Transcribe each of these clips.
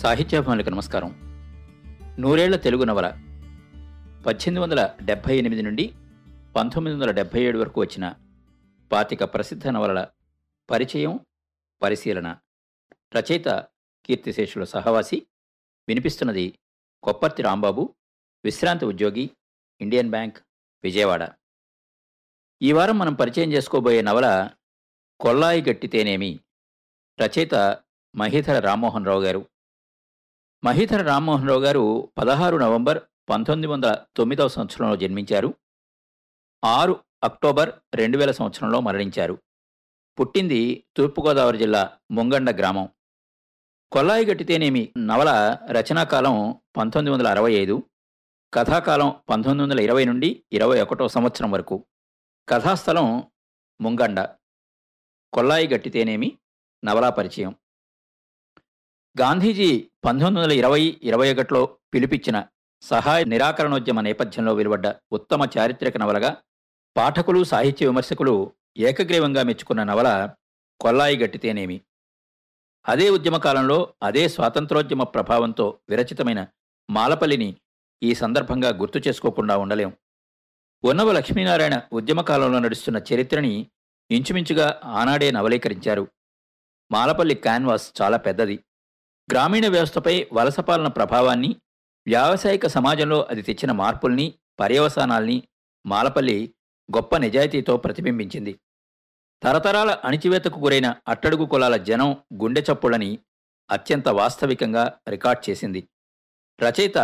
సాహిత్యాభిమానులకు నమస్కారం. నూరేళ్ళ తెలుగు నవల పద్దెనిమిది వందల డెబ్భై ఎనిమిది నుండి పంతొమ్మిది వందల డెబ్భై ఏడు వరకు వచ్చిన పాతిక ప్రసిద్ధ నవలల పరిచయం పరిశీలన రచయిత కీర్తిశేషుల సహవాసి వినిపిస్తున్నది కొప్పర్తి రాంబాబు విశ్రాంతి ఉద్యోగి ఇండియన్ బ్యాంక్ విజయవాడ. ఈ వారం మనం పరిచయం చేసుకోబోయే నవల కొల్లాయి గట్టితేనేమి రచయిత మహీధర రామ్మోహన్ రావు గారు. మహీధర రామ్మోహన్ రావు గారు పదహారు నవంబర్ పంతొమ్మిది వందల తొమ్మిదవ సంవత్సరంలో జన్మించారు. ఆరు అక్టోబర్ రెండు వేల సంవత్సరంలో మరణించారు. పుట్టింది తూర్పుగోదావరి జిల్లా ముంగండ గ్రామం. కొల్లాయి గట్టితేనేమి నవల రచనాకాలం పంతొమ్మిది వందల అరవై ఐదు కథాకాలం పంతొమ్మిది వందల ఇరవై నుండి ఇరవై ఒకటో సంవత్సరం వరకు. కథాస్థలం ముంగండ. కొల్లాయి గట్టితేనేమి నవలా పరిచయం. గాంధీజీ పంతొమ్మిది వందల ఇరవై ఇరవై ఒకటిలో పిలిపించిన సహాయ నిరాకరణోద్యమ నేపథ్యంలో వెలువడ్డ ఉత్తమ చారిత్రక నవలగా పాఠకులు సాహిత్య విమర్శకులు ఏకగ్రీవంగా మెచ్చుకున్న నవల కొల్లాయి గట్టితేనేమి. అదే ఉద్యమకాలంలో అదే స్వాతంత్రోద్యమ ప్రభావంతో విరచితమైన మాలపల్లిని ఈ సందర్భంగా గుర్తు చేసుకోకుండా ఉండలేం. ఉన్నవ లక్ష్మీనారాయణ ఉద్యమకాలంలో నడుస్తున్న చరిత్రని ఇంచుమించుగా ఆనాడే నవలీకరించారు. మాలపల్లి క్యాన్వాస్ చాలా పెద్దది. గ్రామీణ వ్యవస్థపై వలస పాలన ప్రభావాన్ని వ్యావసాయిక సమాజంలో అది తెచ్చిన మార్పుల్ని పర్యవసానాల్ని మాలపల్లి గొప్ప నిజాయితీతో ప్రతిబింబించింది. తరతరాల అణిచివేతకు గురైన అట్టడుగు కులాల జనం గుండె చప్పుళ్ళని అత్యంత వాస్తవికంగా రికార్డ్ చేసింది. రచయిత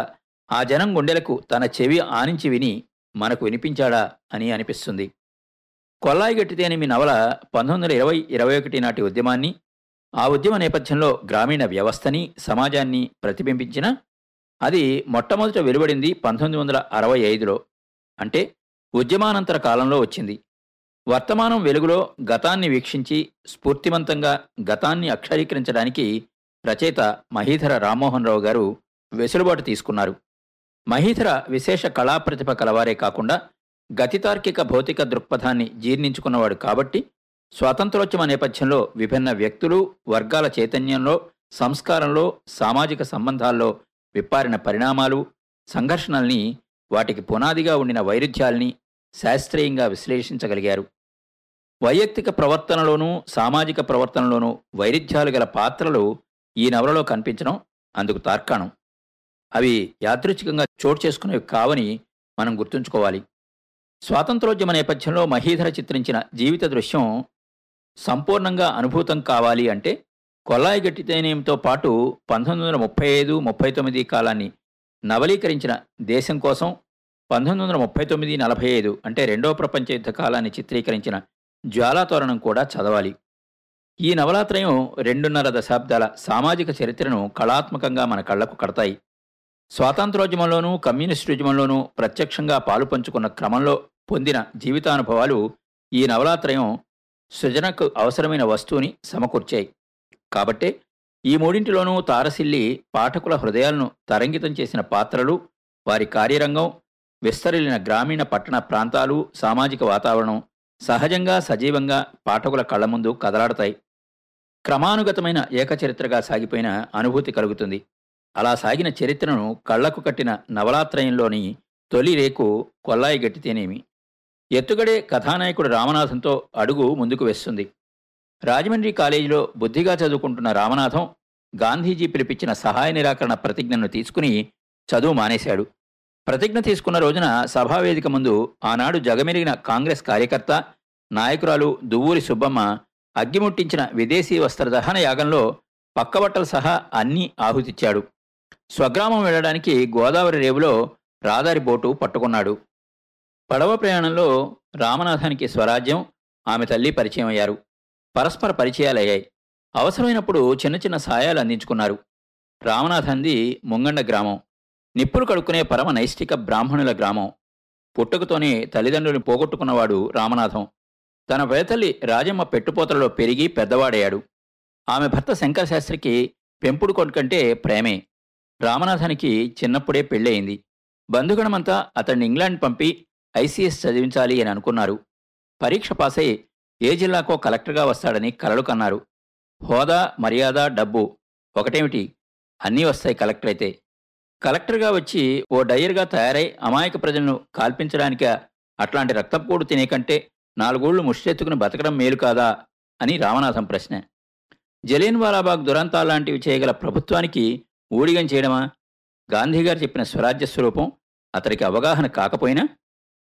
ఆ జనం గుండెలకు తన చెవి ఆనించి విని మనకు వినిపించాడా? అని అనిపిస్తుంది. కొల్లాయి గట్టితేనేమి నవల పంతొమ్మిది వందల ఇరవై ఇరవై ఒకటి నాటి ఉద్యమాన్ని ఆ ఉద్యమ నేపథ్యంలో గ్రామీణ వ్యవస్థని సమాజాన్ని ప్రతిబింబించిన అది మొట్టమొదట వెలువడింది పంతొమ్మిది వందల అరవై ఐదులో. అంటే ఉద్యమానంతర కాలంలో వచ్చింది. వర్తమానం వెలుగులో గతాన్ని వీక్షించి స్ఫూర్తివంతంగా గతాన్ని అక్షరీకరించడానికి రచయిత మహీధర రామ్మోహన్ రావు గారు వెసులుబాటు తీసుకున్నారు. మహీధర విశేష కళా ప్రతిభ కలవారే కాకుండా గతితార్కిక భౌతిక దృక్పథాన్ని జీర్ణించుకున్నవాడు కాబట్టి స్వాతంత్రోద్యమ నేపథ్యంలో విభిన్న వ్యక్తులు వర్గాల చైతన్యంలో సంస్కారంలో సామాజిక సంబంధాల్లో విప్పారిన పరిణామాలు సంఘర్షణల్ని వాటికి పునాదిగా ఉండిన వైరుధ్యాల్ని శాస్త్రీయంగా విశ్లేషించగలిగారు. వైయక్తిక ప్రవర్తనలోనూ సామాజిక ప్రవర్తనలోనూ వైరుధ్యాలు గల పాత్రలు ఈ నవలలో కనిపించడం అందుకు తార్కాణం. అవి యాదృచ్ఛికంగా చోటు చేసుకునేవి కావని మనం గుర్తుంచుకోవాలి. స్వాతంత్రోద్యమ నేపథ్యంలో మహీధర చిత్రించిన జీవిత దృశ్యం సంపూర్ణంగా అనుభూతం కావాలి అంటే కొల్లాయి గట్టితేనేంతో పాటు పంతొమ్మిది వందల ముప్పై ఐదు ముప్పై తొమ్మిది కాలాన్ని నవలీకరించిన దేశం కోసం పంతొమ్మిది వందల ముప్పై తొమ్మిది నలభై ఐదు అంటే రెండవ ప్రపంచ యుద్ధ కాలాన్ని చిత్రీకరించిన జ్వాలాతోరణం కూడా చదవాలి. ఈ నవలాత్రయం రెండున్నర దశాబ్దాల సామాజిక చరిత్రను కళాత్మకంగా మన కళ్ళకు కడతాయి. స్వాతంత్రోద్యమంలోనూ కమ్యూనిస్టుద్యమంలోనూ ప్రత్యక్షంగా పాలుపంచుకున్న క్రమంలో పొందిన జీవితానుభవాలు ఈ నవలాత్రయం సృజనకు అవసరమైన వస్తువుని సమకూర్చాయి. కాబట్టే ఈ మూడింటిలోనూ తారసిల్లి పాఠకుల హృదయాలను తరంగితం చేసిన పాత్రలు వారి కార్యరంగం విస్తరిల్లిన గ్రామీణ పట్టణ ప్రాంతాలు సామాజిక వాతావరణం సహజంగా సజీవంగా పాఠకుల కళ్ళ ముందు కదలాడతాయి. క్రమానుగతమైన ఏకచరిత్రగా సాగిపోయిన అనుభూతి కలుగుతుంది. అలా సాగిన చరిత్రను కళ్ళకు కట్టిన నవలాత్రయంలోని తొలి రేకు కొల్లాయి గట్టితేనేమి ఎత్తుగడే కథానాయకుడు రామనాథంతో అడుగు ముందుకు వేస్తుంది. రాజమండ్రి కాలేజీలో బుద్ధిగా చదువుకుంటున్న రామనాథం గాంధీజీ పిలిపించిన సహాయ నిరాకరణ ప్రతిజ్ఞను తీసుకుని చదువు మానేశాడు. ప్రతిజ్ఞ తీసుకున్న రోజున సభావేదిక ముందు ఆనాడు జగమెరిగిన కాంగ్రెస్ కార్యకర్త నాయకురాలు దువ్వూరి సుబ్బమ్మ అగ్గిముట్టించిన విదేశీ వస్త్రదహన యాగంలో పక్కబట్టలు సహా అన్నీ ఆహుతిచ్చాడు. స్వగ్రామం వెళ్ళడానికి గోదావరి రేవులో రాదారి బోటు పట్టుకున్నాడు. పడవ ప్రయాణంలో రామనాథానికి స్వరాజ్యం ఆమె తల్లి పరిచయం అయ్యారు పరస్పర పరిచయాలయ్యాయి. అవసరమైనప్పుడు చిన్న చిన్న సాయాలు అందించుకున్నారు. రామనాథంది ముంగండ గ్రామం. నిప్పులు కడుక్కునే పరమ నైష్టిక బ్రాహ్మణుల గ్రామం. పుట్టుకతోనే తల్లిదండ్రులను పోగొట్టుకున్నవాడు రామనాథం. తన వేతల్లి రాజమ్మ పెట్టుపోతలలో పెరిగి పెద్దవాడయ్యాడు. ఆమె భర్త శంకరశాస్త్రికి పెంపుడు కొడుకంటే ప్రేమే. రామనాథానికి చిన్నప్పుడే పెళ్ళయింది. బంధుగణమంతా అతన్ని ఇంగ్లాండ్ పంపి ఐసీఎస్ చదివించాలి అని అనుకున్నారు. పరీక్ష పాసై ఏ జిల్లాకో కలెక్టర్గా వస్తాడని కలలు కన్నారు. హోదా మర్యాద డబ్బు ఒకటేమిటి? అన్నీ వస్తాయి కలెక్టర్ అయితే. కలెక్టర్గా వచ్చి ఓ డయ్యర్గా తయారై అమాయక ప్రజలను కాల్పించడానిక? అట్లాంటి రక్తపోటు తినే కంటే నాలుగోళ్ళు ముష్టెత్తుకుని బతకడం మేలు కాదా? అని రామనాథం ప్రశ్న. జలీన్ వాలాబాగ్ దురంతాలు లాంటివి చేయగల ప్రభుత్వానికి ఊడిగం చేయడమా? గాంధీగారు చెప్పిన స్వరాజ్య స్వరూపం అతడికి అవగాహన కాకపోయినా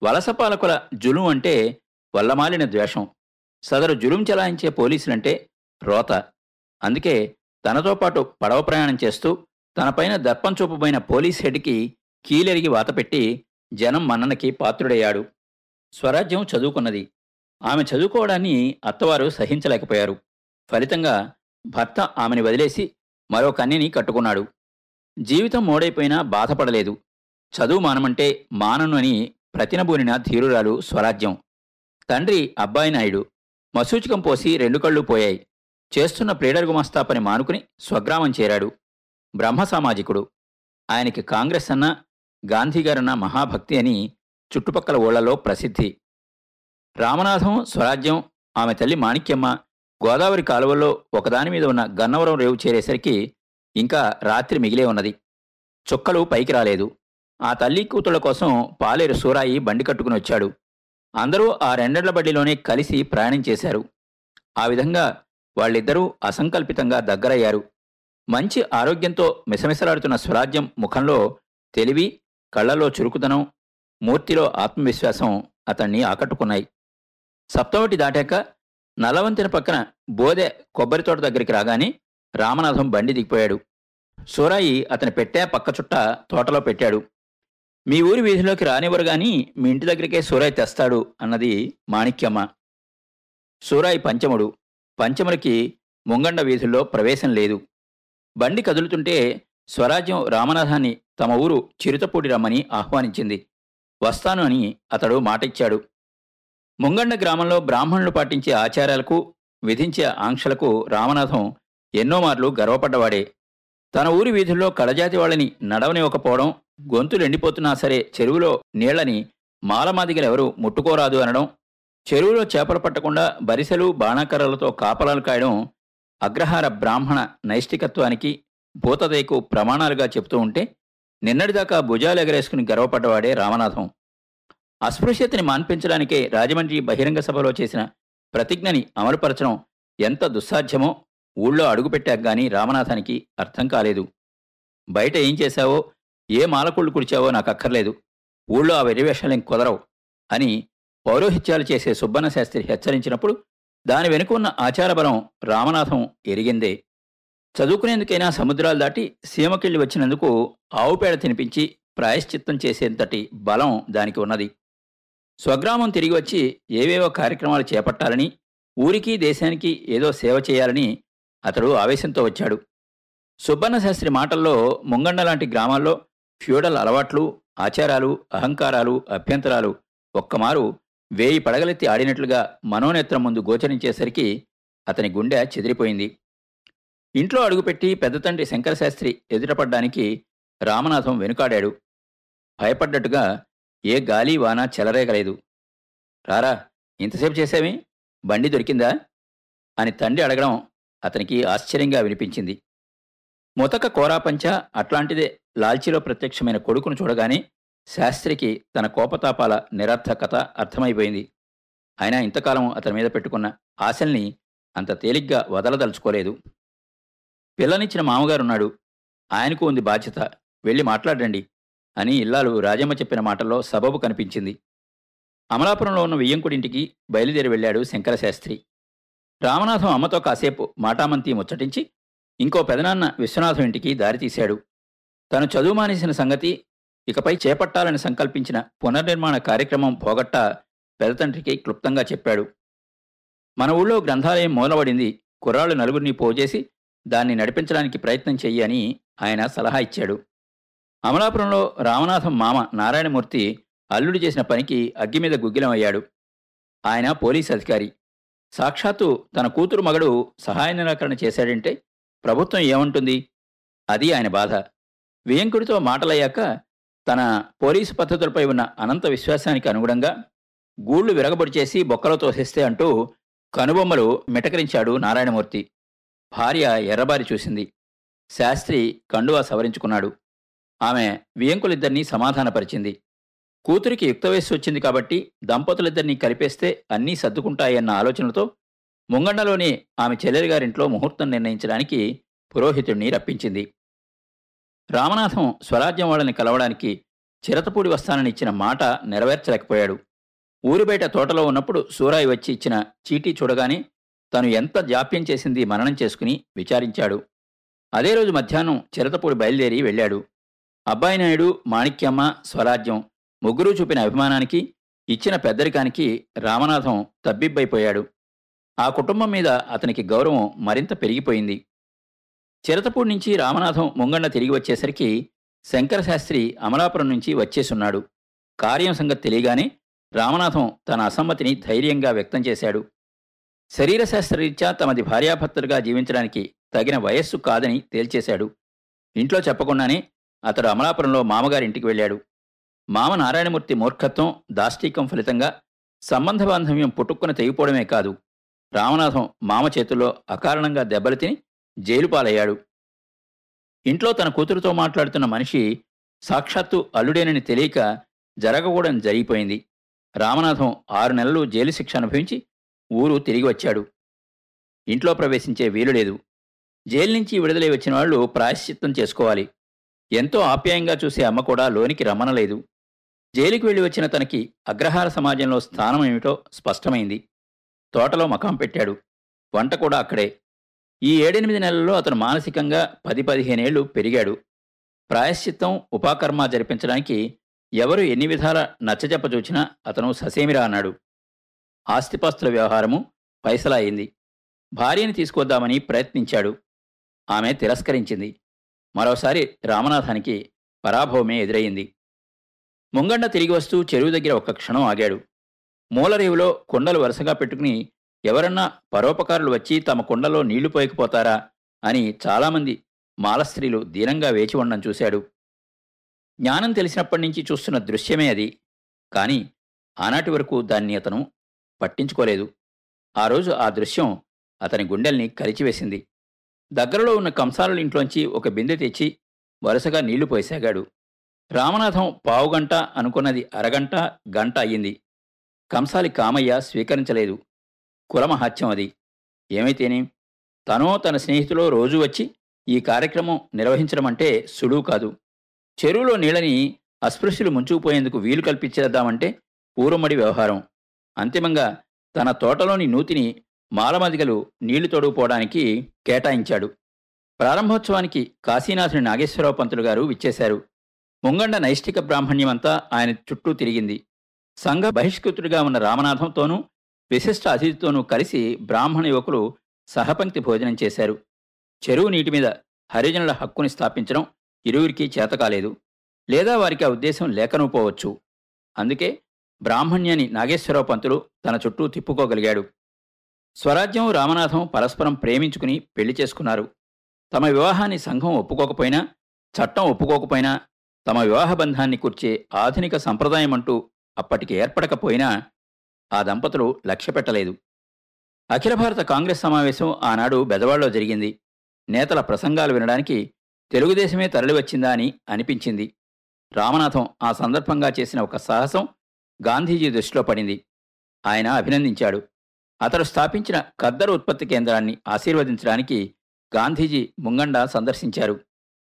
వలస పాలకుల జులుం అంటే వల్లమాలిన ద్వేషం. సదరు జులుం చలాయించే పోలీసులంటే రోత. అందుకే తనతో పాటు పడవ ప్రయాణం చేస్తూ తనపైన దర్పం చూపబోయిన పోలీస్ హెడ్కి కీలెరిగి వాతపెట్టి జనం మన్ననకి పాత్రుడయ్యాడు. స్వరాజ్యం చదువుకున్నది. ఆమె చదువుకోవడాన్ని అత్తవారు సహించలేకపోయారు. ఫలితంగా భర్త ఆమెని వదిలేసి మరో కన్యని కట్టుకున్నాడు. జీవితం మోడైపోయినా బాధపడలేదు. చదువు మానమంటే మానను అని ప్రతినబూనిన ధీరురాలు స్వరాజ్యం. తండ్రి అబ్బాయి నాయుడు. మసూచికం పోసి రెండు కళ్ళు పోయాయి. చేస్తున్న ప్లేడర్ గుమస్తా పని మానుకుని స్వగ్రామం చేరాడు. బ్రహ్మ సామాజికుడు. ఆయనకి కాంగ్రెస్ అన్న గాంధీగారన్న మహాభక్తి అని చుట్టుపక్కల ఊళ్ళలో ప్రసిద్ధి. రామనాథం స్వరాజ్యం ఆమె తల్లి మాణిక్యమ్మ గోదావరి కాలువల్లో ఒకదాని మీద ఉన్న గన్నవరం రేవు చేరేసరికి ఇంకా రాత్రి మిగిలే ఉన్నది. చుక్కలు పైకి రాలేదు. ఆ తల్లి కూతుళ్ళ కోసం పాలేరు సూరాయి బండి కట్టుకుని వచ్చాడు. అందరూ ఆ రెండేళ్ళ బండిలోనే కలిసి ప్రయాణం చేశారు. ఆ విధంగా వాళ్ళిద్దరూ అసంకల్పితంగా దగ్గరయ్యారు. మంచి ఆరోగ్యంతో మిసమిసలాడుతున్న స్వరాజ్యం ముఖంలో తెలివి కళ్ళలో చురుకుదనం మూర్తిలో ఆత్మవిశ్వాసం అతన్ని ఆకట్టుకున్నాయి. సప్తవటి దాటాక నల్లవంతెన పక్కన బోదె కొబ్బరి తోట దగ్గరికి రాగానే రామనాథం బండి దిగిపోయాడు. సూరాయి అతని పెట్టే పక్క చుట్ట తోటలో పెట్టాడు. మీ ఊరి వీధిలోకి రానివ్వరు గాని మీ ఇంటి దగ్గరికే సూరాయ్ తెస్తాడు అన్నది మాణిక్యమ్మ. సూరాయి పంచముడు. పంచములకి ముంగండ వీధుల్లో ప్రవేశం లేదు. బండి కదులుతుంటే స్వరాజ్యం రామనాథాన్ని తమ ఊరు చిరుతపూడి రమ్మని ఆహ్వానించింది. వస్తాను అని అతడు మాటిచ్చాడు. ముంగండ గ్రామంలో బ్రాహ్మణులు పాటించే ఆచారాలకు విధించే ఆంక్షలకు రామనాథం ఎన్నో మార్లు గర్వపడ్డవాడే. తన ఊరి వీధుల్లో కళజాతి వాళ్ళని నడవనివ్వకపోవడం గొంతులు ఎండిపోతున్నా సరే చెరువులో నీళ్ళని మాలమాదిగలెవరూ ముట్టుకోరాదు అనడం చెరువులో చేపలు పట్టకుండా బరిసెలు బాణాకర్రలతో కాపలాలు కాయడం అగ్రహార బ్రాహ్మణ నైష్టికత్వానికి భూతదయకు ప్రమాణాలుగా చెప్తూ ఉంటే నిన్నటిదాకా భుజాలు ఎగరేసుకుని గర్వపడ్డవాడే రామనాథం. అస్పృశ్యతని మాన్పించడానికే రాజమండ్రి బహిరంగ సభలో చేసిన ప్రతిజ్ఞని అమలుపరచడం ఎంత దుస్సాధ్యమో ఊళ్ళో అడుగుపెట్టాక గాని రామనాథానికి అర్థం కాలేదు. బయట ఏం చేశావో ఏ మాలకుళ్ళు కుడిచావో నాకు అక్కర్లేదు ఊళ్ళో ఆ వెరివేషాలేం కుదరవు అని పౌరోహిత్యాలు చేసే సుబ్బన్న శాస్త్రి హెచ్చరించినప్పుడు దాని వెనుక ఉన్న ఆచారబలం రామనాథం ఎరిగిందే. చదువుకునేందుకైనా సముద్రాలు దాటి సీమకెళ్ళి వచ్చినందుకు ఆవుపేడ తినిపించి ప్రాయశ్చిత్తం చేసేంతటి బలం దానికి ఉన్నది. స్వగ్రామం తిరిగి వచ్చి ఏవేవో కార్యక్రమాలు చేపట్టాలని ఊరికి దేశానికి ఏదో సేవ చేయాలని అతడు ఆవేశంతో వచ్చాడు. సుబ్బన్న శాస్త్రి మాటల్లో ముంగండ లాంటి గ్రామాల్లో ఫ్యూడల్ అలవాట్లు ఆచారాలు అహంకారాలు అభ్యంతరాలు ఒక్కమారు వేయి పడగలెత్తి ఆడినట్లుగా మనోనేత్రం ముందు గోచరించేసరికి అతని గుండె చెదిరిపోయింది. ఇంట్లో అడుగుపెట్టి పెద్ద తండ్రి శంకరశాస్త్రి ఎదుటపడ్డానికి రామనాథం వెనుకాడాడు. భయపడ్డట్టుగా ఏ గాలి వాన చెలరేగలేదు. రారా ఇంతసేపు చేసావి బండి దొరికిందా? అని తండ్రి అడగడం అతనికి ఆశ్చర్యంగా వినిపించింది. ముతక కోరాపంచ అట్లాంటిదే లాల్చీలో ప్రత్యక్షమైన కొడుకును చూడగానే శాస్త్రికి తన కోపతాపాల నిరర్థకత అర్థమైపోయింది. అయినా ఇంతకాలం అతని మీద పెట్టుకున్న ఆశల్ని అంత తేలిగ్గా వదలదలుచుకోలేదు. పిల్లనిచ్చిన మామగారున్నాడు. ఆయనకు ఉంది బాధ్యత. వెళ్ళి మాట్లాడండి అని ఇల్లాలు రాజమ్మ చెప్పిన మాటల్లో సబబు కనిపించింది. అమలాపురంలో ఉన్న వియ్యంకుడింటికి బయలుదేరి వెళ్ళాడు శంకరశాస్త్రి. రామనాథం అమ్మతో కాసేపు మాటామంతి ముచ్చటించి ఇంకో పెదనాన్న విశ్వనాథం ఇంటికి దారితీశాడు తను చదువు మానేసిన సంగతి ఇకపై చేపట్టాలని సంకల్పించిన పునర్నిర్మాణ కార్యక్రమం పోగొట్ట పెదతండ్రికి క్లుప్తంగా చెప్పాడు. మన ఊళ్ళో గ్రంథాలయం మూలబడింది. కుర్రాళ్ళు నలుగురిని పోజేసి దాన్ని నడిపించడానికి ప్రయత్నం చెయ్యి అని ఆయన సలహా ఇచ్చాడు. అమలాపురంలో రామనాథం మామ నారాయణమూర్తి అల్లుడు చేసిన పనికి అగ్గి మీద గుగ్గిలమయ్యాడు. ఆయన పోలీస్ అధికారి. సాక్షాత్తు తన కూతురు మగడు సహాయ నిరాకరణ చేశాడంటే ప్రభుత్వం ఏమంటుంది? అది ఆయన బాధ. వియంకుడితో మాటలయ్యాక తన పోలీసు పద్ధతులపై ఉన్న అనంత విశ్వాసానికి అనుగుణంగా గూళ్ళు విరగబడి చేసి బొక్కలో తోసేస్తే అంటూ కనుబొమ్మలు మిటకరించాడు నారాయణమూర్తి. భార్య ఎర్రబారి చూసింది. శాస్త్రి కండువా సవరించుకున్నాడు. ఆమె వియంకులిద్దరినీ సమాధానపరిచింది. కూతురికి యుక్త వయస్సు వచ్చింది కాబట్టి దంపతులిద్దరినీ కలిపేస్తే అన్నీ సర్దుకుంటాయన్న ఆలోచనతో ముంగండలోని ఆమె చెల్లెలిగారింట్లో ముహూర్తం నిర్ణయించడానికి పురోహితుణ్ణి రప్పించింది. రామనాథం స్వరాజ్యం వాళ్ళని కలవడానికి చిరతపూడి వస్తానని ఇచ్చిన మాట నెరవేర్చలేకపోయాడు. ఊరి బయట తోటలో ఉన్నప్పుడు సూరాయి వచ్చి ఇచ్చిన చీటీ చూడగానే తను ఎంత జాప్యం చేసింది మననం చేసుకుని విచారించాడు. అదే రోజు మధ్యాహ్నం చిరతపూడి బయలుదేరి వెళ్ళాడు. అబ్బాయి నాయుడు మాణిక్యమ్మ స్వరాజ్యం ముగ్గురూ చూపిన అభిమానానికి ఇచ్చిన పెద్దరికానికి రామనాథం తబ్బిబ్బైపోయాడు. ఆ కుటుంబం మీద అతనికి గౌరవం మరింత పెరిగిపోయింది. చిరతపూడి నుంచి రామనాథం ముంగండ తిరిగి వచ్చేసరికి శంకరశాస్త్రి అమలాపురం నుంచి వచ్చేసున్నాడు. కార్యం సంగతి తెలియగానే రామనాథం తన అసమ్మతిని ధైర్యంగా వ్యక్తం చేశాడు. శరీరశాస్త్రరీత్యా తమది భార్యాభర్తలుగా జీవించడానికి తగిన వయస్సు కాదని తేల్చేశాడు. ఇంట్లో చెప్పకుండానే అతడు అమలాపురంలో మామగారింటికి వెళ్ళాడు. మామ నారాయణమూర్తి మూర్ఖత్వం దాష్టీకం ఫలితంగా సంబంధ బాంధవ్యం పుట్టుక్కున తెగిపోవడమే కాదు. రామనాథం మామ చేతుల్లో అకారణంగా దెబ్బలు తిని జైలు పాలయ్యాడు. ఇంట్లో తన కూతురుతో మాట్లాడుతున్న మనిషి సాక్షాత్తు అల్లుడేనని తెలియక జరగకూడని జరిగిపోయింది. రామనాథం ఆరు నెలలు జైలు శిక్ష అనుభవించి ఊరు తిరిగి వచ్చాడు. ఇంట్లో ప్రవేశించే వీలు లేదు. జైలు నుంచి విడుదలై వచ్చిన వాళ్ళు ప్రాయశ్చిత్తం చేసుకోవాలి. ఎంతో ఆప్యాయంగా చూసే అమ్మ కూడా లోనికి రమ్మనలేదు. జైలుకి వెళ్ళి వచ్చిన తనకి అగ్రహార సమాజంలో స్థానం ఏమిటో స్పష్టమైంది. తోటలో మకాం పెట్టాడు. వంట కూడా అక్కడే. ఈ ఏడెనిమిది నెలల్లో అతను మానసికంగా పది పదిహేనేళ్ళు పెరిగాడు. ప్రాయశ్చిత్తం ఉపాకర్మ జరిపించడానికి ఎవరు ఎన్ని విధాల నచ్చజెప్ప చూచినా అతను ససేమిరా అన్నాడు. ఆస్తిపాస్తుల వ్యవహారము పైసలా అయింది. భార్యని తీసుకొద్దామని ప్రయత్నించాడు. ఆమె తిరస్కరించింది. మరోసారి రామనాథానికి పరాభవమే ఎదురయ్యింది ముంగండ తిరిగి వస్తూ చెరువు దగ్గర ఒక్క క్షణం ఆగాడు. మూలరేవులో కుండలు వరుసగా పెట్టుకుని ఎవరన్నా పరోపకారులు వచ్చి తమ కుండలో నీళ్ళు పోయకపోతారా అని చాలామంది మాలస్త్రీలు దీనంగా వేచి ఉండడం చూశాడు. జ్ఞానం తెలిసినప్పటి నుంచి చూస్తున్న దృశ్యమే అది. కాని ఆనాటి వరకు దాన్ని అతను పట్టించుకోలేదు. ఆ రోజు ఆ దృశ్యం అతని గుండెల్ని కలిచివేసింది. దగ్గరలో ఉన్న కంసాల ఇంట్లోంచి ఒక బిందె తెచ్చి వరుసగా నీళ్ళు పోయసాగాడు. రామనాథం పావుగంట అనుకున్నది అరగంట గంట అయ్యింది. కంసాలి కామయ్య స్వీకరించలేదు. కులమహత్యం అది. ఏమైతేనే? తనో తన స్నేహితులో రోజు వచ్చి ఈ కార్యక్రమం నిర్వహించడం అంటే సులువు కాదు. చెరువులో నీళ్ళని అస్పృశ్యులు ముంచుకుపోయేందుకు వీలు కల్పించేద్దామంటే పూర్వమడి వ్యవహారం. అంతిమంగా తన తోటలోని నూతిని మాలమదిగలు నీళ్ళు తొడుగుపోవడానికి కేటాయించాడు. ప్రారంభోత్సవానికి కాశీనాథుని నాగేశ్వరరావు పంతులు గారు విచ్చేశారు. ముంగండ నైష్టిక బ్రాహ్మణ్యమంతా ఆయన చుట్టూ తిరిగింది. సంఘ బహిష్కృతుడిగా ఉన్న రామనాథంతోనూ విశిష్ట అతిథితోనూ కలిసి బ్రాహ్మణ యువకులు సహపంక్తి భోజనం చేశారు. చెరువు నీటి మీద హరిజనుల హక్కుని స్థాపించడం ఇరువురికి చేతకాలేదు. లేదా వారికి ఆ ఉద్దేశం లేకనుపోవచ్చు అందుకే బ్రాహ్మణ్యని నాగేశ్వరరావు పంతులు తన చుట్టూ తిప్పుకోగలిగాడు. స్వరాజ్యం రామనాథం పరస్పరం ప్రేమించుకుని పెళ్ళి చేసుకున్నారు. తమ వివాహాన్ని సంఘం ఒప్పుకోకపోయినా చట్టం ఒప్పుకోకపోయినా తమ వివాహ బంధాన్ని కూర్చే ఆధునిక సంప్రదాయం అంటూ అప్పటికి ఏర్పడకపోయినా ఆ దంపతులు లక్ష్యపెట్టలేదు అఖిల భారత కాంగ్రెస్ సమావేశం ఆనాడు బెదవాడలో జరిగింది. నేతల ప్రసంగాలు వినడానికి తెలుగుదేశమే తరలివచ్చిందా అని అనిపించింది. రామనాథం ఆ సందర్భంగా చేసిన ఒక సాహసం గాంధీజీ దృష్టిలో పడింది. ఆయన అభినందించాడు. అతడు స్థాపించిన ఖద్దరు ఉత్పత్తి కేంద్రాన్ని ఆశీర్వదించడానికి గాంధీజీ ముంగండ సందర్శించారు.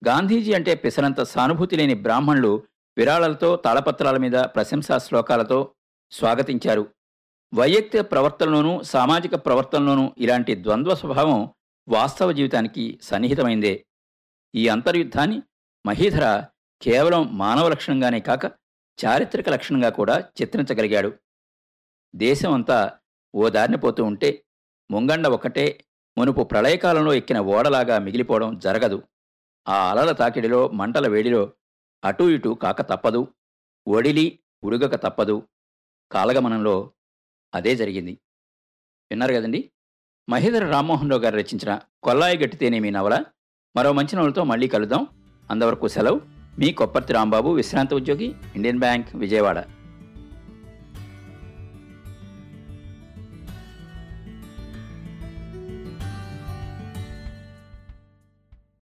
గాంధీజీ అంటే పిసరంత సానుభూతి లేని బ్రాహ్మణులు విరాళాలతో తాళపత్రాల మీద ప్రశంసా శ్లోకాలతో స్వాగతించారు. వైయక్తిక ప్రవర్తనలోనూ సామాజిక ప్రవర్తనలోనూ ఇలాంటి ద్వంద్వ స్వభావం వాస్తవ జీవితానికి సన్నిహితమైందే. ఈ అంతర్యుద్ధాన్ని మహీధర కేవలం మానవ లక్షణంగానే కాక చారిత్రక లక్షణంగా కూడా చిత్రించగలిగాడు. దేశం అంతా ఓ దారిన పోతూ ఉంటే ముంగండ ఒకటే మునుపు ప్రళయకాలంలో ఎక్కిన ఓడలాగా మిగిలిపోవడం జరగదు. ఆ అలల తాకిడిలో మంటల వేడిలో అటూ ఇటూ కాక తప్పదు. ఒడిలి ఉడుగక తప్పదు. కాలగమనంలో అదే జరిగింది. విన్నారు కదండి? మహేంద్ర రామ్మోహన్ రావు గారు రచించిన కొల్లాయి గట్టితేనే మీ నవల. మరో మంచి నవలతో మళ్ళీ కలుద్దాం. అంతవరకు సెలవు. మీ కొప్పర్తి రాంబాబు విశ్రాంత ఉద్యోగి ఇండియన్ బ్యాంక్ విజయవాడ.